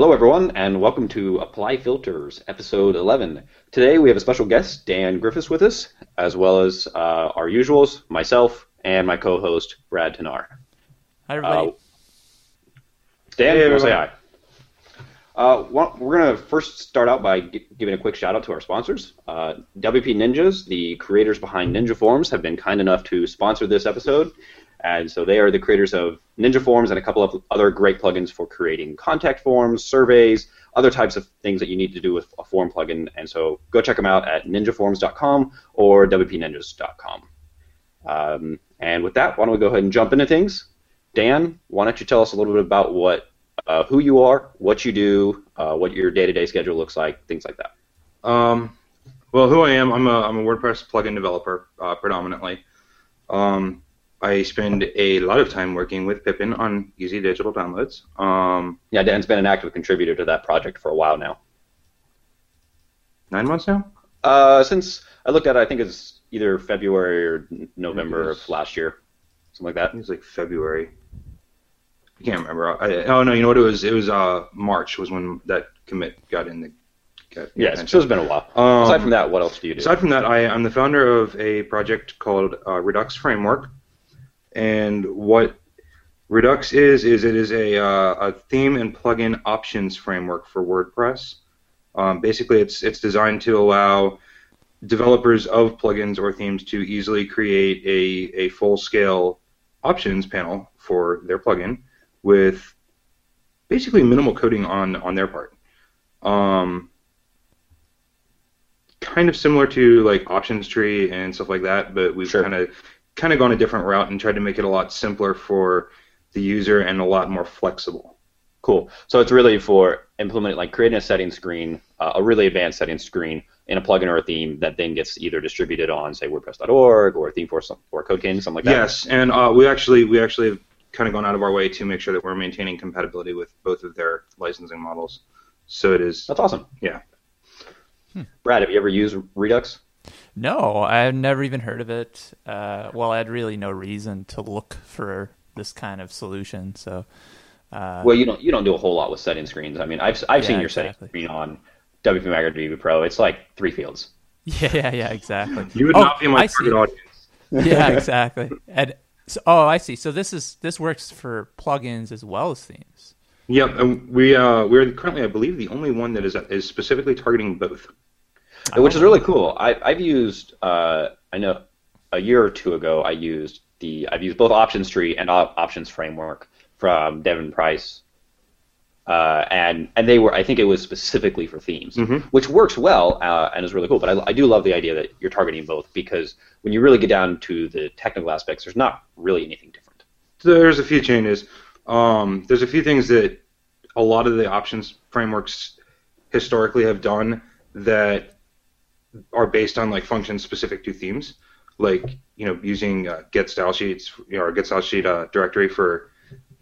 Hello, everyone, and welcome to Apply Filters, episode 11. Today we have a special guest, Dan Griffiths, with us, as well as uh, our usuals, myself, and my co host, Brad Touesnard. Hi, everybody. Uh, Dan, Hey, you want to say hi? Uh, well, we're going to first start out by gi- giving a quick shout out to our sponsors. Uh, WP Ninjas, the creators behind Ninja Forms, have been kind enough to sponsor this episode. And so they are the creators of Ninja Forms and a couple of other great plugins for creating contact forms, surveys, other types of things that you need to do with a form plugin. And so go check them out at ninjaforms.com or wpninjas.com. Um, and with that, why don't we go ahead and jump into things? Dan, why don't you tell us a little bit about what, uh, who you are, what you do, uh, what your day-to-day schedule looks like, things like that. Um, well, who I am, I'm a, I'm a WordPress plugin developer uh, predominantly. Um, I spend a lot of time working with Pippin on easy digital downloads. Um, Yeah, Dan's been an active contributor to that project for a while now. nine months now. Uh, since I looked at it, I think it's either February or November of last year, something like that. I think it's like February. I can't remember. I, oh no, you know what it was? It was uh, March was when that commit got in the. Yes, attention. so it's been a while. Um, Aside from that, what else do you do? Aside from that, I, I'm the founder of a project called uh, Redux Framework, and what Redux is is it is a, uh, a theme and plugin options framework for WordPress. Um, basically, it's it's designed to allow developers of plugins or themes to easily create a, a full scale options panel for their plugin with basically minimal coding on on their part. Um, kind of similar to like options tree and stuff like that, but we've Sure. kind of kind of gone a different route and tried to make it a lot simpler for the user and a lot more flexible. Cool. So it's really for implementing, like creating a setting screen, uh, a really advanced setting screen in a plugin or a theme that then gets either distributed on, say, WordPress.org or ThemeForest or CodeCanyon, something like that. Yes, and uh, we actually we actually have kind of gone out of our way to make sure that we're maintaining compatibility with both of their licensing models. So it is That's awesome. Yeah. Brad, have you ever used Redux? No, I've never even heard of it. Uh, well, I had really no reason to look for this kind of solution. So, uh, Well, you don't you don't do a whole lot with setting screens. I mean, I've I've Yeah, seen your exactly. setting screen on WP Mac or WP Pro. It's like three fields. yeah, yeah, yeah, exactly. you would Oh, not be my I see. target audience. yeah, exactly. And so, oh, I see. So this is this works for plugins as well as themes. Yep, and we uh, we're currently I believe the only one that is is specifically targeting both. Which is really cool. I, I've used, uh, I know, a year or two ago, I used the, I've used both Options Tree and Op- Options Framework from Devin Price, uh, and and they were, I think it was specifically for themes, Mhm. which works well uh, and is really cool. But I, I do love the idea that you're targeting both because when you really get down to the technical aspects, there's not really anything different. There's a few changes. Um, there's a few things that a lot of the options frameworks historically have done that are based on like functions specific to themes, like you know using uh, get style sheets you know, or get style sheet uh, directory for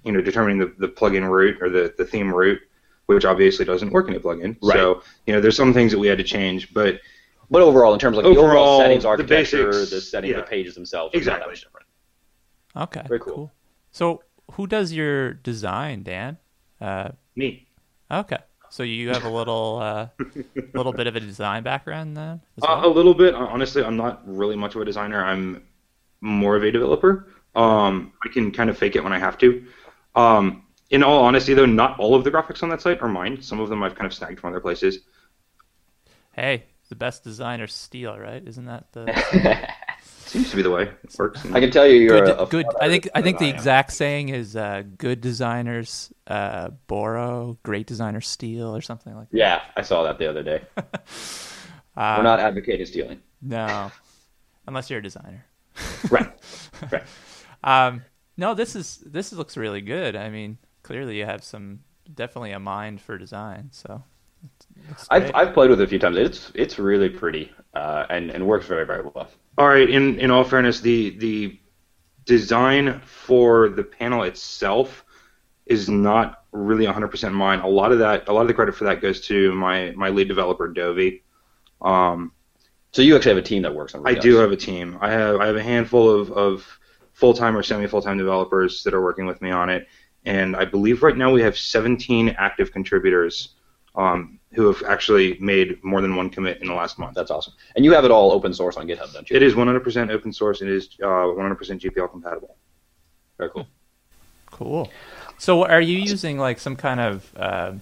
you know determining the, the plugin root or the, the theme root, which obviously doesn't work in a plugin. Right. So you know there's some things that we had to change, but But overall, in terms of like the overall Overall, settings architecture, the, basics, setting of yeah. the pages themselves, is not that Exactly. much different. Okay, Very cool. So, who does your design, Dan? Uh, me. okay, so you have a little uh, little bit of a design background then. as Uh, a little bit. Honestly, I'm not really much of a designer. I'm more of a developer. Um, I can kind of fake it when I have to. Um, in all honesty, though, not all of the graphics on that site are mine. Some of them I've kind of snagged from other places. Hey, the best designers steal, right? Isn't that the Seems to be the way it works. I can tell you, you're good? a, a good. I think I think the designer. exact saying is uh, "good designers uh, borrow, great designers steal" or something like that. Yeah, I saw that the other day. Uh, We're not advocating stealing. No, unless you're a designer. Right. Right. Um, no, this is this looks really good. I mean, clearly you have some definitely a mind for design. So it's, it's I've. I've played with it a few times. It's it's really pretty uh, and and works very very well. All right. In in all fairness, the the design for the panel itself is not really 100% mine. A lot of that, a lot of the credit for that goes to my my lead developer Dovy. Um, So you actually have a team that works on. I do have a team. I have I have a handful of, of full time or semi full time developers that are working with me on it, and I believe right now we have 17 active contributors um, who have actually made more than one commit in the last month. That's awesome. And you have it all open source on GitHub, don't you? It is 100% open source. And it is uh, 100% GPL compatible. Very cool. Cool. So are you using like some kind of uh,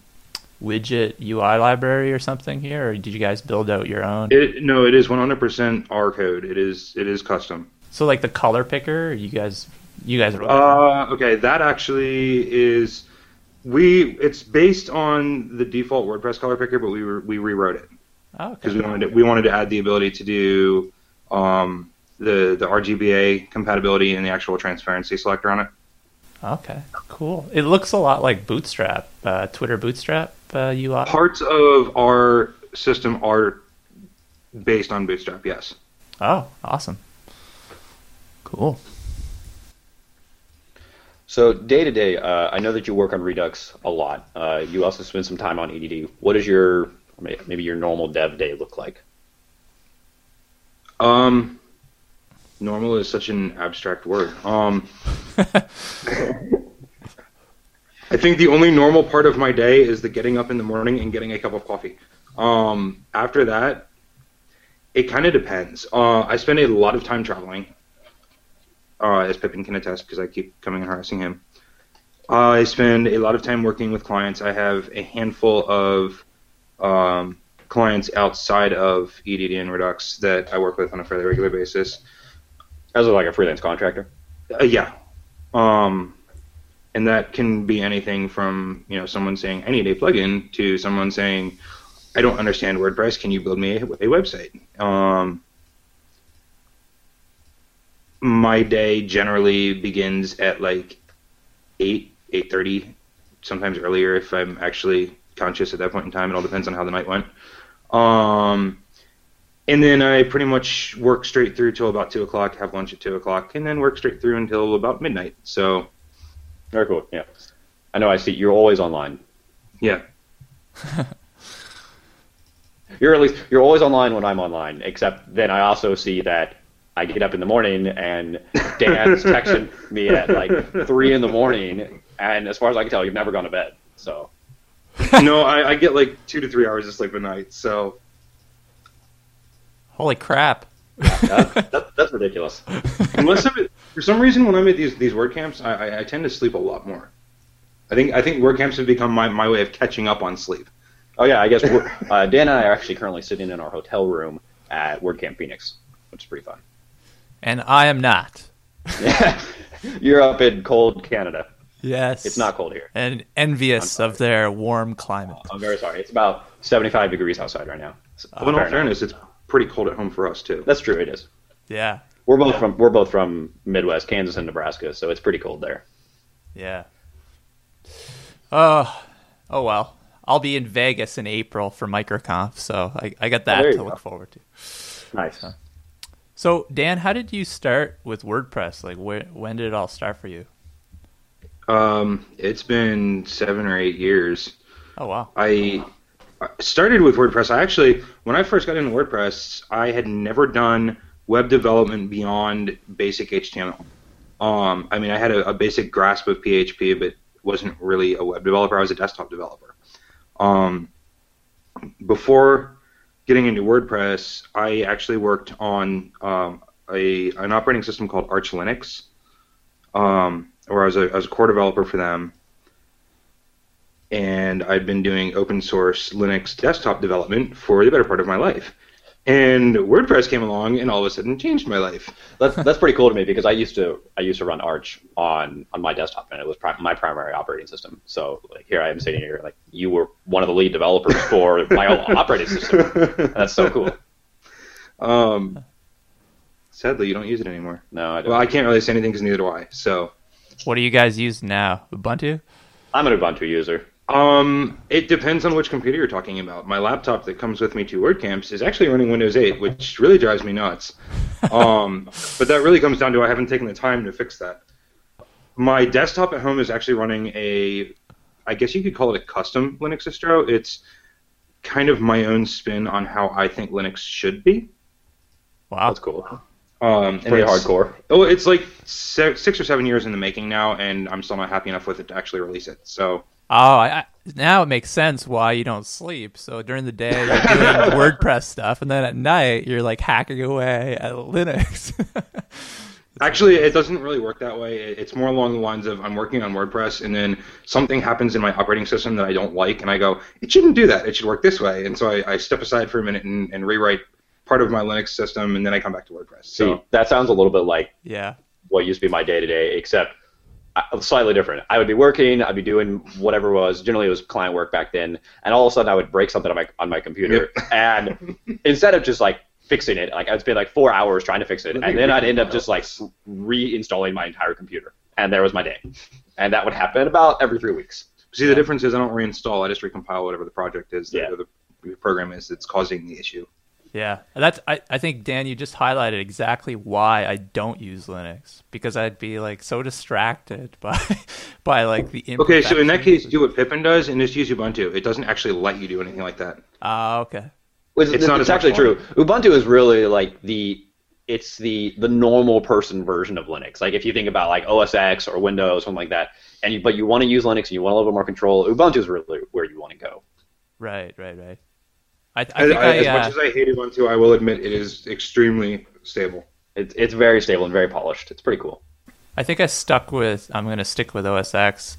widget UI library or something here, or did you guys build out your own? It, no, it is 100% R code. It is it is custom. So like the color picker, you guys you guys wrote. Uh, okay, that actually is we. It's based on the default WordPress color picker, but we re, we rewrote it oh, because okay. we wanted to, we wanted to add the ability to do um, the the RGBA compatibility and the actual transparency selector on it. Okay, cool. It looks a lot like Bootstrap, uh, Twitter Bootstrap uh, UI. Parts of our system are based on Bootstrap. Yes. Oh, awesome. Cool. So day to day, uh, I know that you work on Redux a lot. Uh, you also spend some time on EDD. What does your maybe your normal dev day look like? Um, normal is such an abstract word. Um, I think the only normal part of my day is the getting up in the morning and getting a cup of coffee. Um, after that, it kind of depends. Uh, I spend a lot of time traveling, uh, as Pippin can attest, because I keep coming and harassing him. I spend a lot of time working with clients. I have a handful of um, clients outside of EDD and Redux that I work with on a fairly regular basis. As like a freelance contractor. Uh, yeah. Um, and that can be anything from you know someone saying I need a plugin to someone saying I don't understand WordPress. Can you build me a, a website? Um, my day generally begins at like eight eight thirty, sometimes earlier if I'm actually conscious at that point in time. It all depends on how the night went. Um, and then I pretty much work straight through till about two o'clock, have lunch at two o'clock, and then work straight through until about midnight. So Very cool. Yeah. I know. I see. You're always online. yeah, You're at least you're always online when I'm online. Except then I also see that I get up in the morning and Dan's texting me at like three in the morning, and as far as I can tell, you've never gone to bed. So no, I, I get like two to three hours of sleep a night. So Holy crap! that, that, that's ridiculous. unless I'm for some reason when I'm at these these word camps, I, I, I tend to sleep a lot more. I think I think word camps have become my, my way of catching up on sleep. Oh yeah, I guess we're, uh, Dan and I are actually currently sitting in our hotel room at WordCamp Phoenix, which is pretty fun. And I am not. Yeah, you're up in cold Canada. Yes, It's not cold here. And envious of their warm climate. I'm very sorry. It's about 75 degrees outside right now. Oh. But in all fairness, it's pretty cold at home for us too. That's true. It is. Yeah, We're both from we're both from Midwest, Kansas and Nebraska, so it's pretty cold there. yeah. Oh, oh well. I'll be in Vegas in April for MicroConf, so I, I got oh, that there to you look forward to. Nice. So, Dan, how did you start with WordPress? Like, wh- when did it all start for you? Um, it's been seven or eight years. Oh wow. I I started with WordPress. I actually, when I first got into WordPress, I had never done web development beyond basic HTML. Um, I mean, I had a, a basic grasp of PHP, but wasn't really a web developer. I was a desktop developer. Um, before getting into WordPress, I actually worked on um, a an operating system called Arch Linux, um, where I was a, I was a core developer for them and I'd been doing open source Linux desktop development for the better part of my life. And WordPress came along and all of a sudden changed my life. That's that's pretty cool to me because I used to I used to run Arch on on my desktop and it was pri- my primary operating system. So like here I am sitting here like you were one of the lead developers for my own operating system. That's so cool. Um, sadly, you don't use it anymore. No, I don't. Well, I can't really say anything because neither do I. So, What do you guys use now? Ubuntu? I'm an Ubuntu user. Um, it depends on which computer you're talking about. My laptop that comes with me to WordCamps is actually running Windows 8, which really drives me nuts. Um, but that really comes down to I haven't taken the time to fix that. My desktop at home is actually running a, I guess you could call it a custom Linux distro. It's kind of my own spin on how I think Linux should be. Wow. That's cool. Um, Pretty it's- hardcore. Oh, it's like six or seven years in the making now, and I'm still not happy enough with it to actually release it. So Oh, I, I, now it makes sense why you don't sleep. So during the day you're doing WordPress stuff, and then at night you're like hacking away at Linux. actually, it doesn't really work that way. It's more along the lines of I'm working on WordPress, and then something happens in my operating system that I don't like, and I go, it shouldn't do that. It should work this way. And so I, I step aside for a minute and, and rewrite part of my Linux system, and then I come back to WordPress. See, So that sounds a little bit like yeah, what used to be my day to day, except slightly different. I would be working, I'd be doing whatever it was. Generally, it was client work back then, and all of a sudden, I would break something on my on my computer, and instead of just like fixing it, like I'd spend like four hours trying to fix it, and then I'd end up just like reinstalling my entire computer, and there was my day, and that would happen about every three weeks. see, the difference is I don't reinstall. I just recompile whatever the project is, Yeah. or the program is that's causing the issue. Yeah. That's I, I think Dan, you just highlighted exactly why I don't use Linux because I'd be like so distracted by by like the Okay, so in that case, do what Pippin does and just use Ubuntu. It doesn't actually let you do anything like that. Ah, okay. It's, It's it's, not as actually true. Ubuntu is really like the it's the the normal person version of Linux. Like if you think about like OS X or Windows, or something like that, and you, but you want to use Linux and you want a little bit more control, Ubuntu is really where you want to go. Right, right, right. I, I As, think I, as uh, much as I hate Ubuntu, I will admit it is extremely stable. It's it's very stable and very polished. It's pretty cool. I think I stuck with. I'm going to stick with OS X.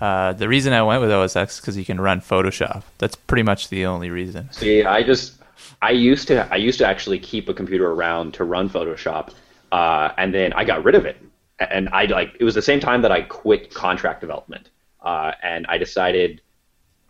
Uh, the reason I went with OS X because you can run Photoshop. That's pretty much the only reason. See, I just I used to I used to actually keep a computer around to run Photoshop, uh, and then I got rid of it. And I like it was the same time that I quit contract development, uh, and I decided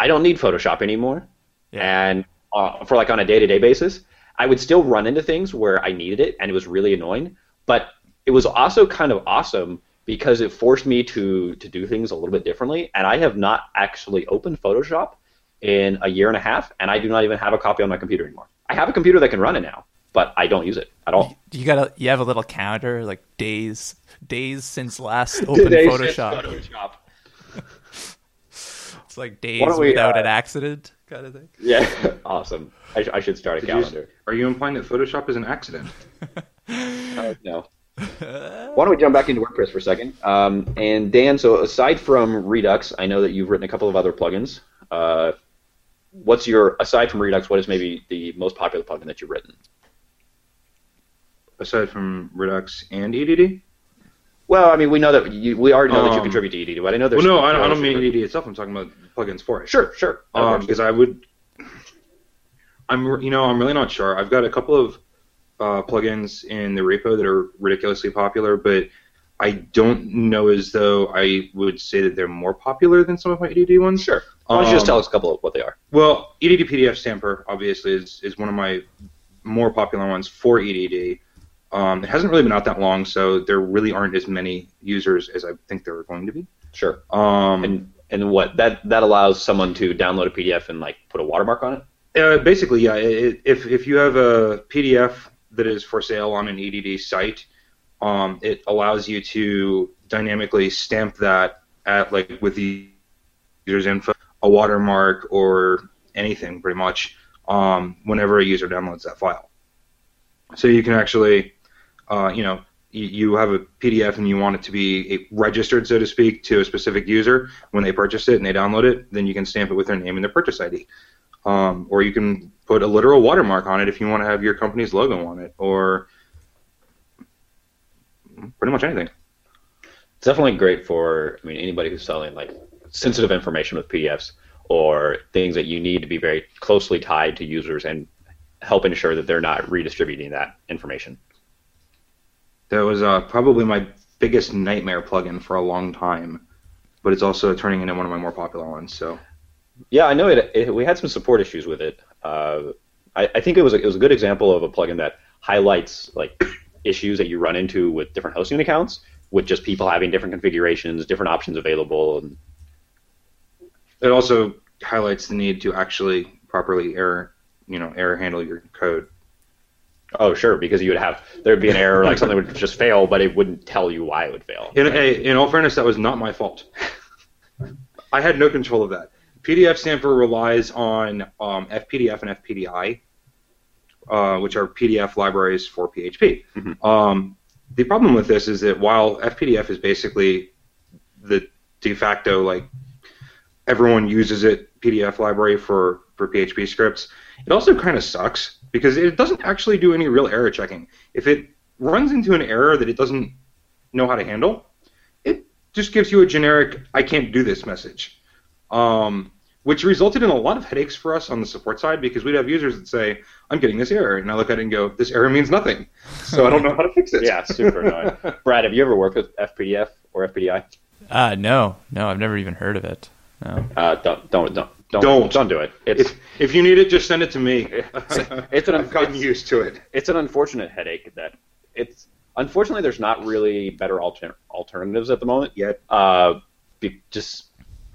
I don't need Photoshop anymore. Yeah. And uh, for like on a day to day basis, I would still run into things where I needed it, and it was really annoying. But it was also kind of awesome because it forced me to to do things a little bit differently. And I have not actually opened Photoshop in a year and a half, and I do not even have a copy on my computer anymore. I have a computer that can run it now, but I don't use it at all. You got a you have a little counter like days days since last open Photoshop. Photoshop. It's like days we, without uh, an accident kind of thing. Yeah, awesome. I, sh- I should start a Did you- calendar. Are you implying that Photoshop is an accident? Uh, no. Why don't we jump back into WordPress for a second? Um, and Dan, so aside from Redux, I know that you've written a couple of other plugins. Uh, what's your aside from Redux? What is maybe the most popular plugin that you've written? Aside from Redux and EDD? Well, I mean, we know that you, we already know that you Um, contribute to EDD, but I know Well, there's no, I, I don't mean EDD itself. I'm talking about plugins for it. Sure, sure. That Um, because I would, I'm you know I'm really not sure. I've got a couple of uh, plugins in the repo that are ridiculously popular, but I don't know as though I would say that they're more popular than some of my EDD ones. Sure. Why don't you just Um, tell us a couple of what they are? Well, EDD PDF Stamper obviously is, is one of my more popular ones for EDD. Um, it hasn't really been out that long, so there really aren't as many users as I think there are going to be. Sure. Um, And and what that that allows someone to download a PDF and like put a watermark on it. Uh, basically, yeah. It, if if you have a PDF that is for sale on an EDD site, um, it allows you to dynamically stamp that at like with the user's info, a watermark or anything, pretty much, um, whenever a user downloads that file. So you can actually, uh, you know, you, have a PDF and you want it to be registered, so to speak, to a specific user when they purchase it and they download it, then you can stamp it with their name and their purchase ID. Um, or you can put a literal watermark on it if you want to have your company's logo on it, or pretty much anything. It's definitely great for I mean anybody who's selling like sensitive information with PDFs or things that you need to be very closely tied to users and help ensure that they're not redistributing that information. That was uh, probably my biggest nightmare plugin for a long time, but it's also turning into one of my more popular ones. So Yeah, I know it. it we had some support issues with it. Uh, I, I think it was a, it was a good example of a plugin that highlights like issues that you run into with different hosting accounts, with just people having different configurations, different options available, and it also highlights the need to actually properly error, you know, error handle your code. Oh sure, because you would have there'd be an error like something would just fail, but it wouldn't tell you why it would fail. In, hey, in all fairness, that was not my fault. I had no control of that. PDF Stamper relies on um, FPDF and FPDI, uh, which are PDF libraries for PHP. Um, the problem with this is that while FPDF is basically the de facto like everyone uses it PDF library for for PHP scripts, it also kind of sucks because it doesn't actually do any real error checking. If it runs into an error that it doesn't know how to handle, it just gives you a generic "I can't do this" message, um, which resulted in a lot of headaches for us on the support side because we'd have users that say, "I'm getting this error," and I look at it and go, "This error means nothing," so I don't know how to fix it. Yeah, super annoying. Brad, have you ever worked with FPDF or FPDI? Uh, no, no, I've never even heard of it. No. Uh, don't, don't, don't, don't, Don't. don't do it. It's If, if you need it, just send it to me. it's an I've gotten it's- used to it. it's an unfortunate headache that it's unfortunately there's not really better alter, alternatives at the moment Yet. Uh, be, just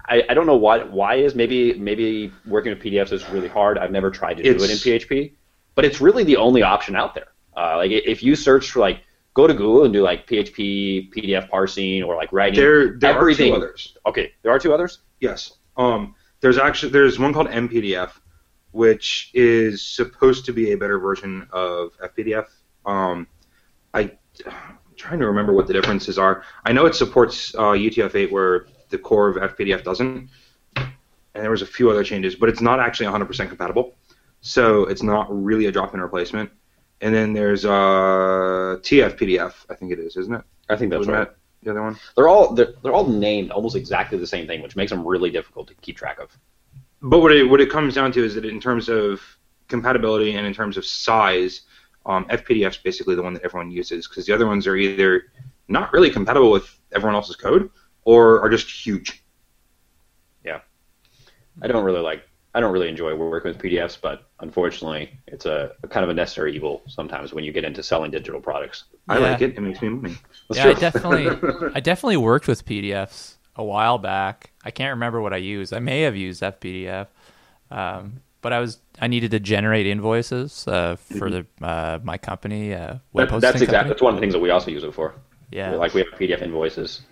I, I don't know why why is maybe maybe working with PDFs is really hard. I've never tried to do it in PHP, but it's really the only option out there. Uh, like if you search for like go to Google and do like PHP PDF parsing or like writing There, there everything. are two others. Okay, there are two others. Yes. Um, there's actually there's one called MPDF, which is supposed to be a better version of FPDF. Um, I, I'm trying to remember what the differences are. I know it supports uh, UTF-8 where the core of FPDF doesn't, and there was a few other changes, but it's not actually 100% compatible. So it's not really a drop-in replacement. And then there's uh, TFPDF, I think it is, isn't it? I think that's Wasn't right. that the other one? They're all they're, they're all named almost exactly the same thing, which makes them really difficult to keep track of. But what it what it comes down to is that in terms of compatibility and in terms of size, um, FPDF is basically the one that everyone uses because the other ones are either not really compatible with everyone else's code or are just huge. Yeah, I don't really like. I don't really enjoy working with PDFs, but unfortunately, it's a, a kind of a necessary evil sometimes when you get into selling digital products. I like it; it makes me money. That's yeah, I definitely, I definitely worked with PDFs a while back. I can't remember what I used. I may have used FPDF, um, but I was I needed to generate invoices uh, for the uh, my company uh, web That- hosting that's exactly. That's one of the things that we also use it for. Yeah. like we have PDF invoices.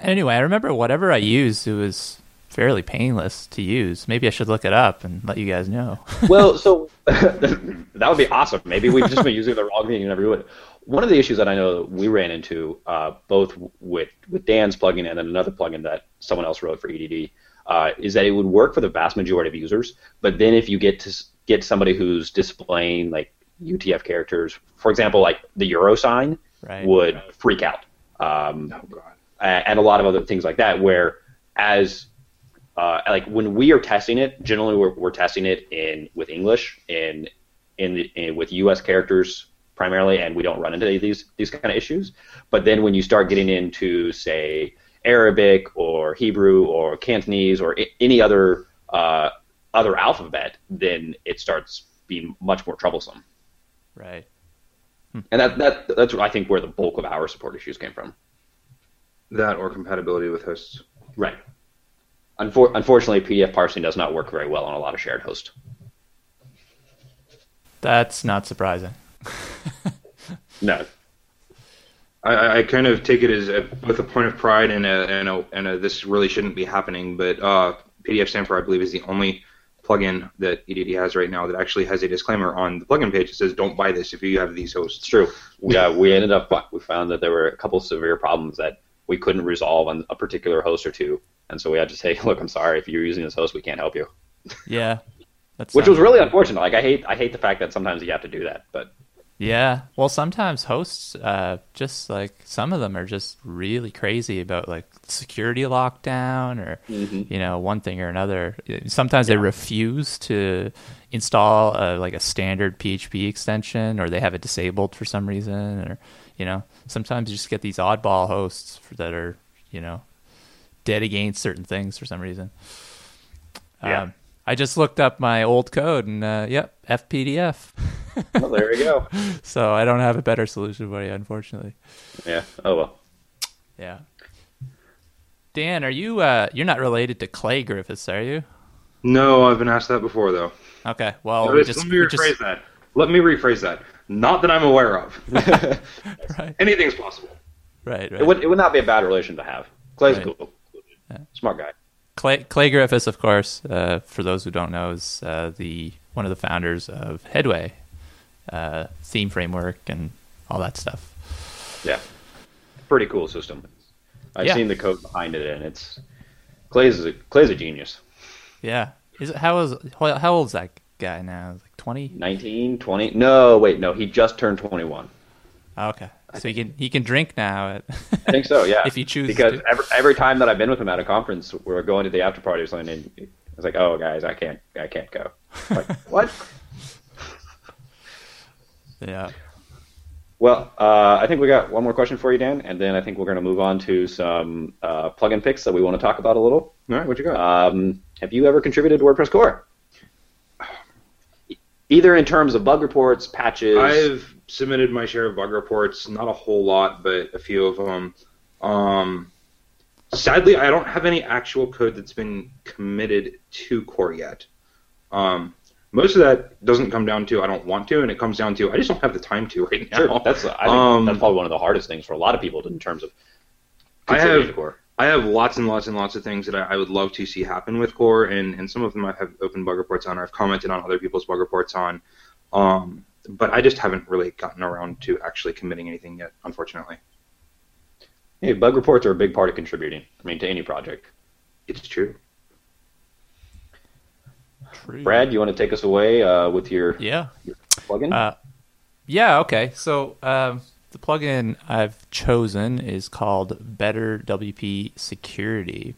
Anyway, I remember whatever I used, it was fairly painless to use. Maybe I should look it up and let you guys know. Well, so that would be awesome. Maybe we've just been using the wrong thing and never do it. One of the issues that I know that we ran into, uh, both with with Dan's plugin and then another plugin that someone else wrote for EDD, uh, is that it would work for the vast majority of users, but then if you get to get somebody who's displaying like UTF characters, for example, like the euro sign, Right. would freak out. Um, Oh god. and a lot of other things like that. Where as uh, like when we are testing it, generally we're, we're testing it in with English in in, in with U.S. characters primarily, and we don't run into any of these these kind of issues. But then when you start getting into say Arabic or Hebrew or Cantonese or I- any other uh, other alphabet, then it starts being much more troublesome. Right. And that, that that's I think where the bulk of our support issues came from. That or compatibility with hosts. Right. Unfor- unfortunately, PDF parsing does not work very well on a lot of shared hosts. That's not surprising. No. I- I, I kind of take it as a, both a point of pride and a, and a, and a this really shouldn't be happening. But uh, PDF Stamper, I believe, is the only plugin that EDD has right now that actually has a disclaimer on the plugin page that says "Don't buy this if you have these hosts." It's hosts." true. We, uh, we ended up, we found that there were a couple severe problems that we couldn't resolve on a particular host or two. And so we had to say, look, I'm sorry, if you're using this host, we can't help you. Yeah. That's Which was really unfortunate. Like, I hate, I hate the fact that sometimes you have to do that. But Yeah. Well, sometimes hosts, uh, just like some of them are just really crazy about like security lockdown or, you know, one thing or another. Sometimes they refuse to install a, like a standard PHP extension or they have it disabled for some reason or, you know, sometimes you just get these oddball hosts for, that are, you know, dead against certain things for some reason. Yeah. Um, I just looked up my old code and, uh, yep, FPDF. well, there you go. So I don't have a better solution for you, unfortunately. Yeah. Oh, well. Yeah. Dan, are you uh you're not related to Clay Griffiths, are you? No, I've been asked that before though. Okay. Well, Let we me- just, let me we rephrase just that. Let me rephrase that. Not that I'm aware of. right, Anything's possible. right, right. It would, it would not be a bad relation to have. Clay's Right. cool. Smart guy. Clay Clay Griffiths, of course, uh, for those who don't know, is uh, the one of the founders of Headway, uh, theme framework and all that stuff. Yeah, pretty cool system. I've Yeah. seen the code behind it, and it's Clay's a, Clay's a genius. Yeah. Is it how is how how old is that guy now? Like twenty? 19, 20? No, wait, no, he just turned 21. Oh, okay. So he can he can drink now. I think so, yeah. If he chooses because to. every, every time that I've been with him at a conference, we're going to the after party or something, and it's like, oh, guys, I can't, I can't go. Like, what? yeah. Well, uh, I think we got one more question for you, Dan, and then I think we're going to move on to some uh, plugin picks that we want to talk about a little. All right, what you got? Um, have you ever contributed to WordPress core? Either in terms of bug reports, patches. I've submitted my share of bug reports, not a whole lot, but a few of them. Um, sadly, I don't have any actual code that's been committed to core yet. Um, most of that doesn't come down to I don't want to, and it comes down to I just don't have the time to right now. Sure, that's I think Um, that's probably one of the hardest things for a lot of people in terms of I contributing have- to core. I have lots and lots and lots of things that I, I would love to see happen with core, and, and some of them I have open bug reports on, or I've commented on other people's bug reports on. Um, but I just haven't really gotten around to actually committing anything yet, unfortunately. Hey, bug reports are a big part of contributing. I mean, to any project. It's true. True. Brad, you want to take us away uh, with your Yeah. plugin? Uh, yeah. Okay. So um, the plugin I've chosen is called Better WP Security,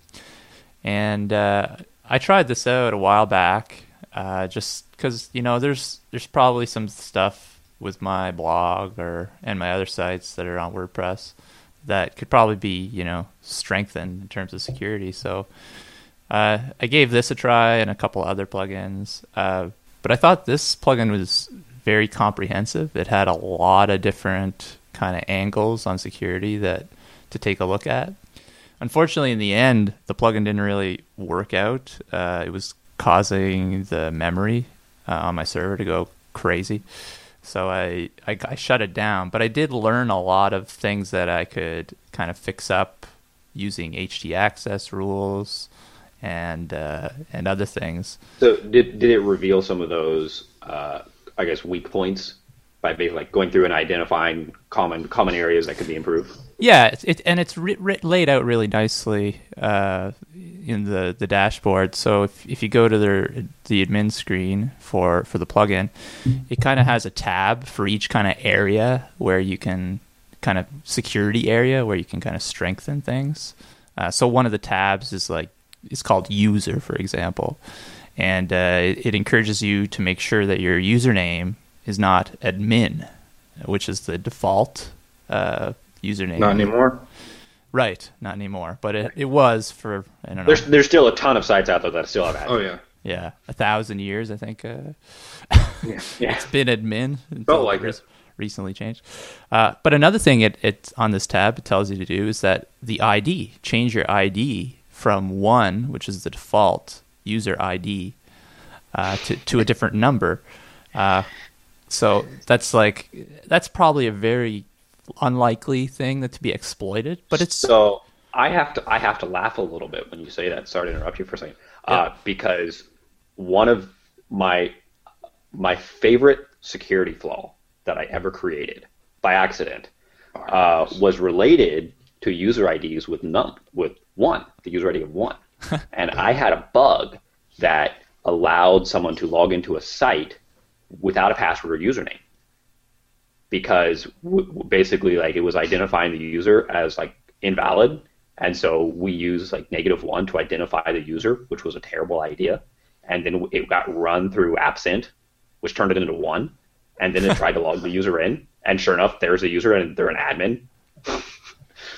and uh, I tried this out a while back, uh, just because you know there's there's probably some stuff with my blog or and my other sites that are on WordPress that could probably be you know strengthened in terms of security. So uh, I gave this a try and a couple other plugins, uh, but I thought this plugin was very comprehensive. It had a lot of different kind of angles on security that to take a look at. Unfortunately, in the end, the plugin didn't really work out. Uh, it was causing the memory uh, on my server to go crazy. So I, I I shut it down, but I did learn a lot of things that I could kind of fix up using HT access rules and uh, and other things. so did did it reveal some of those, uh, I guess, weak points by basically like going through and identifying common common areas that could be improved? Yeah, it's, it and it's ri ri laid out really nicely uh, in the, the dashboard. So if, if you go to the the admin screen for, for the plugin, it kind of has a tab for each kind of area where you can kind of security area where you can kind of strengthen things. Uh, so one of the tabs is like it's called user, for example, and uh, it encourages you to make sure that your username is not admin, which is the default uh, username. Not anymore. Right, not anymore. But it, it was for I don't know. There's there's still a ton of sites out there that still have ads. Oh yeah. yeah, a thousand years I think. Uh, Yeah. yeah. it's been admin. until Felt like rec- it. Recently changed. Uh, but another thing it, it on this tab it tells you to do is that the ID change your ID from one, which is the default user ID, uh, to to a different number. Uh, so that's like that's probably a very unlikely thing that to be exploited, but it's So I have to I have to laugh a little bit when you say that. Sorry to interrupt you for a second. Uh, because one of my my favorite security flaw that I ever created by accident uh, was related to user IDs with num with one, the user ID of one, and I had a bug that allowed someone to log into a site without a password or username. Because w- basically like it was identifying the user as like invalid. And so we used like negative one to identify the user which was a terrible idea. And then it got run through absint which turned it into one. And then it tried to log the user in. And sure enough there's a user and they're an admin.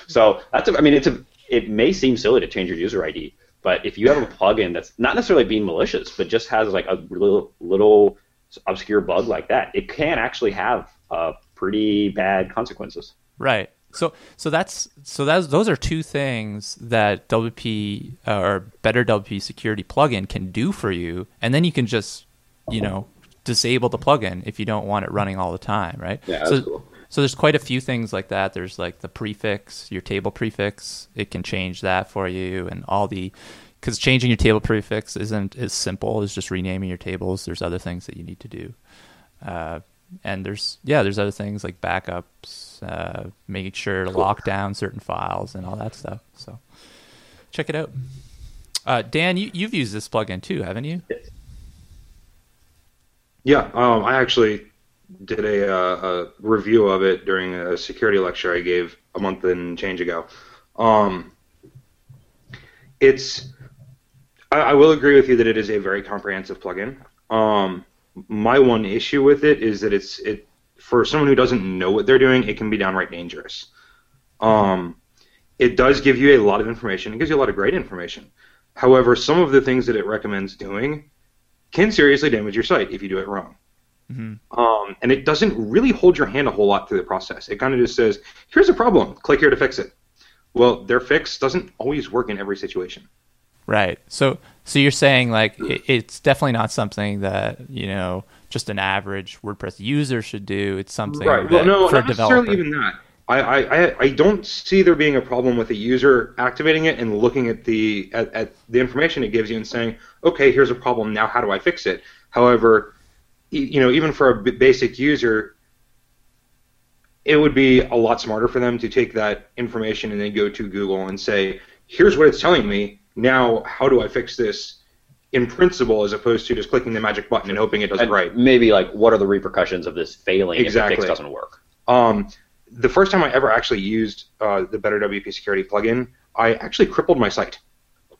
So that's a, i mean it's a it may seem silly to change your user id but if you have a plugin that's not necessarily being malicious but just has like a little little obscure bug like that it can actually have uh, pretty bad consequences Right. So so that's so that's those are two things that WP uh, or better WP security plugin can do for you, and then you can just you know disable the plugin if you don't want it running all the time, right? Yeah, so, cool. So there's quite a few things like that. There's like the prefix, your table prefix. It can change that for you, and all the because changing your table prefix isn't as simple as just renaming your tables. There's other things that you need to do. Uh, and there's yeah, there's other things like backups, uh, making sure to lock down certain files and all that stuff. So check it out. Uh, Dan, you, you've used this plugin too, haven't you? Yeah, um, I actually did a, uh, a, review of it during a security lecture I gave a month and change ago. Um, it's I, I, will agree with you that it is a very comprehensive plugin. Um, my one issue with it is that it's it for someone who doesn't know what they're doing, it can be downright dangerous. Um, it does give you a lot of information. It gives you a lot of great information. However, some of the things that it recommends doing can seriously damage your site if you do it wrong. Mm-hmm. Um, and it doesn't really hold your hand a whole lot through the process. It kind of just says, "Here's a problem. Click here to fix it." Well, their fix doesn't always work in every situation. Right. So, so you're saying like it, it's definitely not something that you know just an average WordPress user should do. It's something right. Well, no, not necessarily even that. I, I, I don't see there being a problem with a user activating it and looking at the at, at the information it gives you and saying, okay, here's a problem. Now, how do I fix it? However, you know, even for a basic user, it would be a lot smarter for them to take that information and then go to Google and say, here's what it's telling me. Now, how do I fix this in principle as opposed to just clicking the magic button and hoping it does and it right? Maybe like, what are the repercussions of this failing exactly. if the fix doesn't work? Um, the first time I ever actually used uh, the Better WP Security plugin, I actually crippled my site.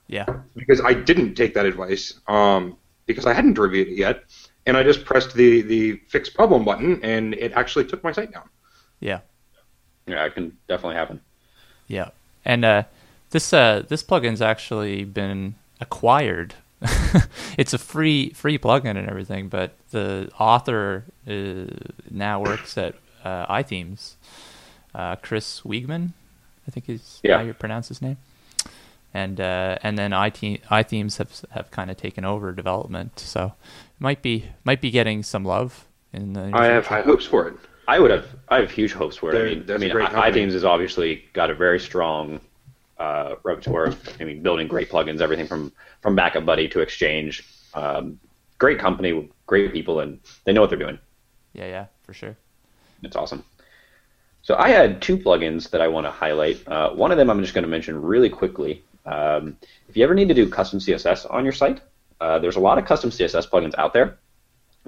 Yeah. Because I didn't take that advice um, because I hadn't reviewed it yet and I just pressed the the fix problem button, and it actually took my site down. Yeah, yeah, it can definitely happen. Yeah, and uh, this uh, this plugin's actually been acquired. it's a free free plugin and everything, but the author uh, now works at uh, iThemes. Uh, Chris Wiegman, I think is yeah. how you pronounce his name and uh, and then iThemes have have kind of taken over development, so might be might be getting some love in the. I have high hopes for it. I would have I have huge hopes for it. They're, I mean, I mean, iThemes has obviously got a very strong uh, repertoire of I mean, building great plugins, everything from from Backup Buddy to Exchange. Um, great company, great people, and they know what they're doing. Yeah, yeah, for sure. It's awesome. So I had two plugins that I want to highlight. Uh, one of them I'm just going to mention really quickly. Um, if you ever need to do custom CSS on your site, uh, there's a lot of custom CSS plugins out there.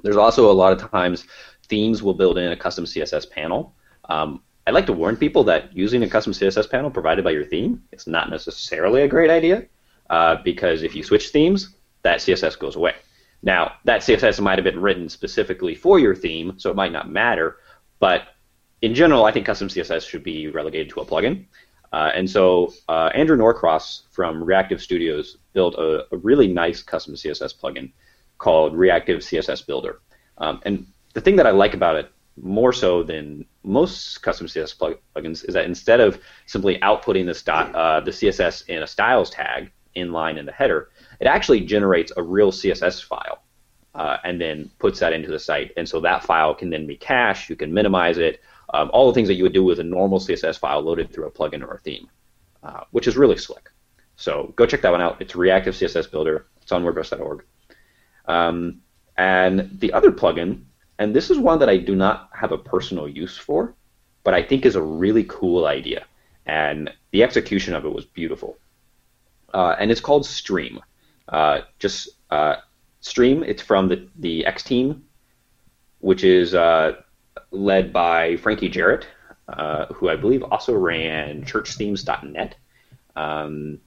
There's also a lot of times themes will build in a custom CSS panel. Um, I'd like to warn people that using a custom CSS panel provided by your theme is not necessarily a great idea uh, because if you switch themes, that CSS goes away. Now, that CSS might have been written specifically for your theme, so it might not matter, but in general, I think custom CSS should be relegated to a plugin. Uh, and so uh, Andrew Norcross from Reaktiv Studios built a, a, really nice custom CSS plugin called Reaktiv CSS Builder. Um, and the thing that I like about it more so than most custom CSS plug- plugins is that instead of simply outputting the, st- uh, the CSS in a styles tag inline in the header, it actually generates a real CSS file uh, and then puts that into the site. And so that file can then be cached. You can minimize it um, all the things that you would do with a normal CSS file loaded through a plugin or a theme, uh, which is really slick. So go check that one out. It's Reaktiv CSS Builder. It's on WordPress.org. Um, and the other plugin, and this is one that I do not have a personal use for, but I think is a really cool idea, and the execution of it was beautiful. Uh, and it's called Stream. Uh, just uh, Stream. It's from the the X team, which is uh, led by Frankie Jarrett, uh, who I believe also ran ChurchThemes.net. Um,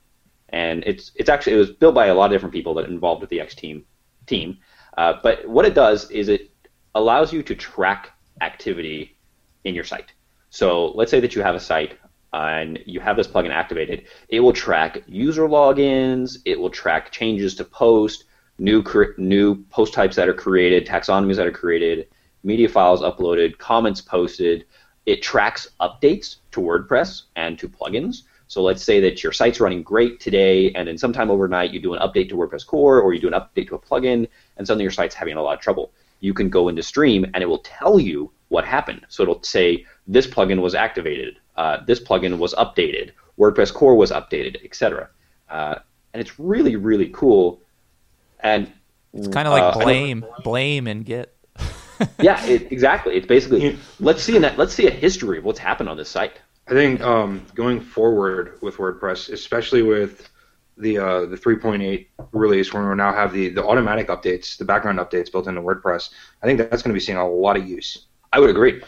and it's it's actually it was built by a lot of different people that involved with the X team team. Uh, but what it does is it allows you to track activity in your site. So let's say that you have a site and you have this plugin activated. It will track user logins. It will track changes to post, new new post types that are created, taxonomies that are created media files uploaded, comments posted. It tracks updates to WordPress and to plugins. So let's say that your site's running great today, and then sometime overnight you do an update to WordPress core or you do an update to a plugin, and suddenly your site's having a lot of trouble. You can go into Stream and it will tell you what happened. So it'll say this plugin was activated, uh, this plugin was updated, WordPress core was updated, etc. Uh, and it's really really cool. And it's kind of like uh, blame, blame, and Git. yeah, it, exactly. It's basically let's see that let's see a history of what's happened on this site. I think um, going forward with WordPress, especially with the uh, the 3.8 release, when we now have the, the automatic updates, the background updates built into WordPress, I think that's going to be seeing a lot of use. I would agree,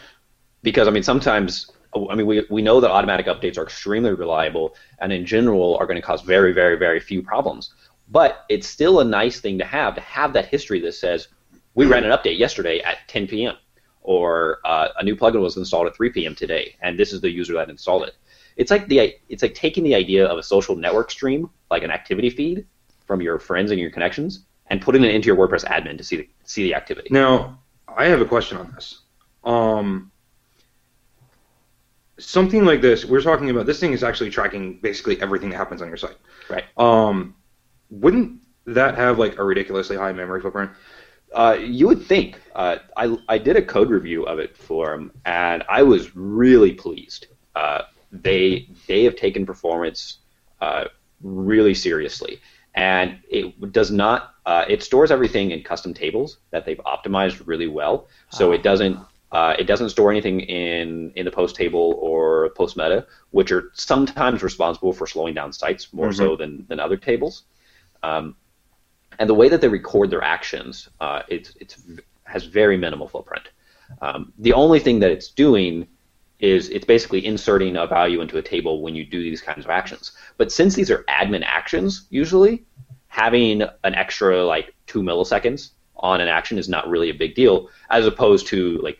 because I mean sometimes I mean we we know that automatic updates are extremely reliable and in general are going to cause very very very few problems. But it's still a nice thing to have to have that history that says we ran an update yesterday at 10 p.m. or uh, a new plugin was installed at 3 p.m. today, and this is the user that installed it. It's like the it's like taking the idea of a social network stream, like an activity feed from your friends and your connections, and putting it into your WordPress admin to see the, see the activity. Now, I have a question on this. Um, something like this, we're talking about. This thing is actually tracking basically everything that happens on your site. Right. Um, wouldn't that have like a ridiculously high memory footprint? Uh, you would think. Uh, I, I did a code review of it for them, and I was really pleased. Uh, they they have taken performance uh, really seriously, and it does not. Uh, it stores everything in custom tables that they've optimized really well, so it doesn't. Uh, it doesn't store anything in, in the post table or post meta, which are sometimes responsible for slowing down sites more mm-hmm. so than, than other tables. Um, and the way that they record their actions, uh, it's, it's has very minimal footprint. Um, the only thing that it's doing is it's basically inserting a value into a table when you do these kinds of actions. But since these are admin actions, usually having an extra like two milliseconds on an action is not really a big deal, as opposed to like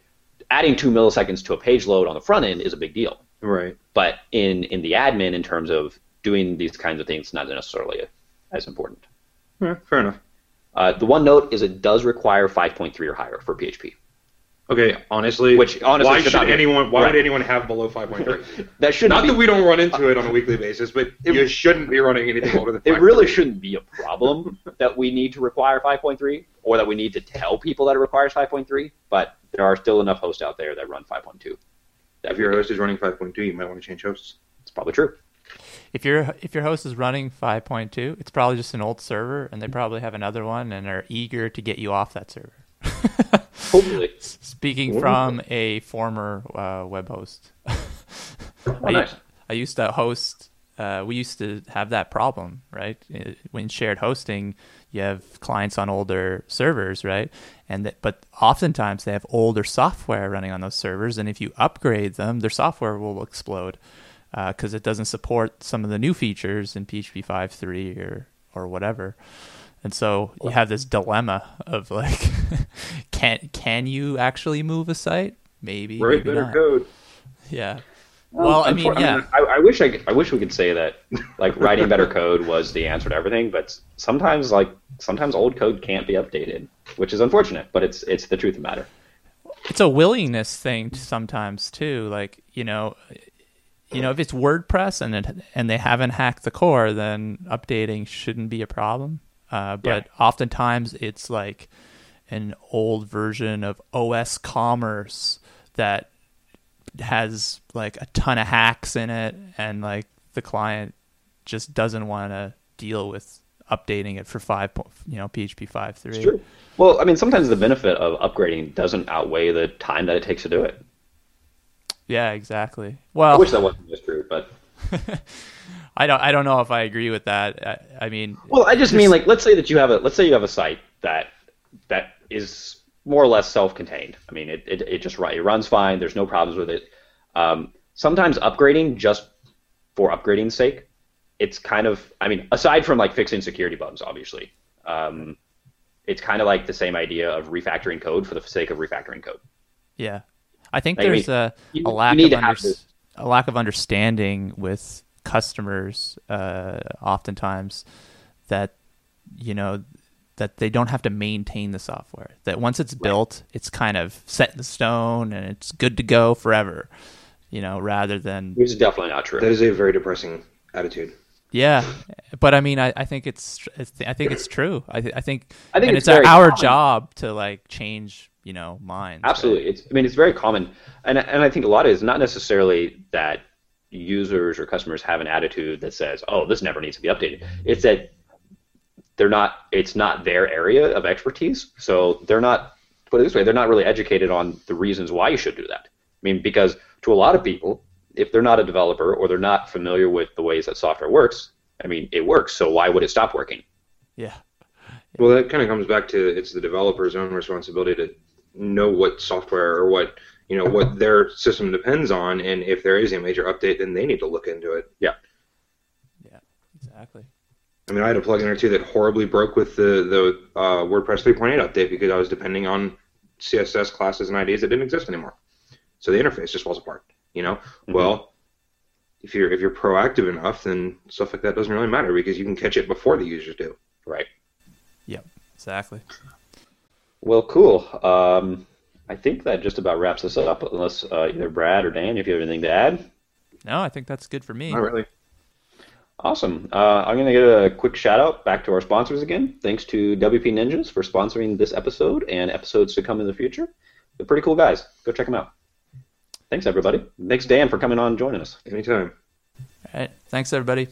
adding two milliseconds to a page load on the front end is a big deal. Right. But in in the admin, in terms of doing these kinds of things, not necessarily as important. Yeah, fair enough. Uh, the one note is it does require 5.3 or higher for PHP. Okay, honestly, which honestly why should, should anyone? Why right. would anyone have below 5.3? that should not be, that we don't run into it on a weekly basis, but it, you shouldn't be running anything older than. It really shouldn't be a problem that we need to require 5.3, or that we need to tell people that it requires 5.3. But there are still enough hosts out there that run 5.2. If your host is running 5.2, you might want to change hosts. It's probably true. If your if your host is running 5.2, it's probably just an old server, and they probably have another one and are eager to get you off that server. Hopefully. Speaking from a former uh, web host, oh, I, nice. I used to host. Uh, we used to have that problem, right? When shared hosting, you have clients on older servers, right? And that, but oftentimes they have older software running on those servers, and if you upgrade them, their software will explode because uh, it doesn't support some of the new features in PHP 5.3 or or whatever. And so you have this dilemma of like, can can you actually move a site? Maybe. Write maybe better not. code. Yeah. Well, I mean, yeah. I, I, wish I, I wish we could say that like writing better code was the answer to everything, but sometimes like sometimes old code can't be updated, which is unfortunate. But it's it's the truth of the matter. It's a willingness thing sometimes too. Like you know, you know, if it's WordPress and it, and they haven't hacked the core, then updating shouldn't be a problem. Uh, but yeah. oftentimes it's like an old version of osCommerce that has like a ton of hacks in it, and like the client just doesn't want to deal with updating it for five, you know, PHP five three. Well, I mean, sometimes the benefit of upgrading doesn't outweigh the time that it takes to do it. Yeah, exactly. Well, I wish that wasn't just true, but I don't. I don't know if I agree with that. I, I mean, well, I just mean like, let's say that you have a let's say you have a site that that is more or less self-contained. I mean, it it, it just it runs fine. There's no problems with it. Um, sometimes upgrading just for upgrading's sake, it's kind of. I mean, aside from like fixing security bugs, obviously, um, it's kind of like the same idea of refactoring code for the sake of refactoring code. Yeah, I think like, there's a, a lack of under, a lack of understanding with customers uh, oftentimes that you know that they don't have to maintain the software. That once it's built, it's kind of set in stone and it's good to go forever. You know, rather than which is definitely not true. That is a very depressing attitude. Yeah, but I mean, I, I think it's, it's I think it's true. I, th- I think I think it's, it's our common. job to like change you know minds. Absolutely, right? it's I mean it's very common, and and I think a lot of it is not necessarily that users or customers have an attitude that says, "Oh, this never needs to be updated." It's that they're not. It's not their area of expertise, so they're not put it this way: they're not really educated on the reasons why you should do that. I mean, because to a lot of people, if they're not a developer or they're not familiar with the ways that software works, I mean, it works. So why would it stop working? Yeah. Well, that kind of comes back to it's the developer's own responsibility to know what software or what you know what their system depends on, and if there is a major update, then they need to look into it. Yeah. Yeah. Exactly. I mean, I had a plugin or two that horribly broke with the the uh, WordPress 3.8 update because I was depending on CSS classes and IDs that didn't exist anymore. So the interface just falls apart. You know, mm-hmm. well, if you're if you're proactive enough, then stuff like that doesn't really matter because you can catch it before the users do. Right. Yep. Exactly. Well, cool. Um, I think that just about wraps us up. Unless uh, either Brad or Dan, if you have anything to add. No, I think that's good for me. Not really. Awesome. Uh, I'm going to give a quick shout out back to our sponsors again. Thanks to WP Ninjas for sponsoring this episode and episodes to come in the future. They're pretty cool guys. Go check them out. Thanks, everybody. Thanks, Dan, for coming on and joining us. Anytime. All right. Thanks, everybody.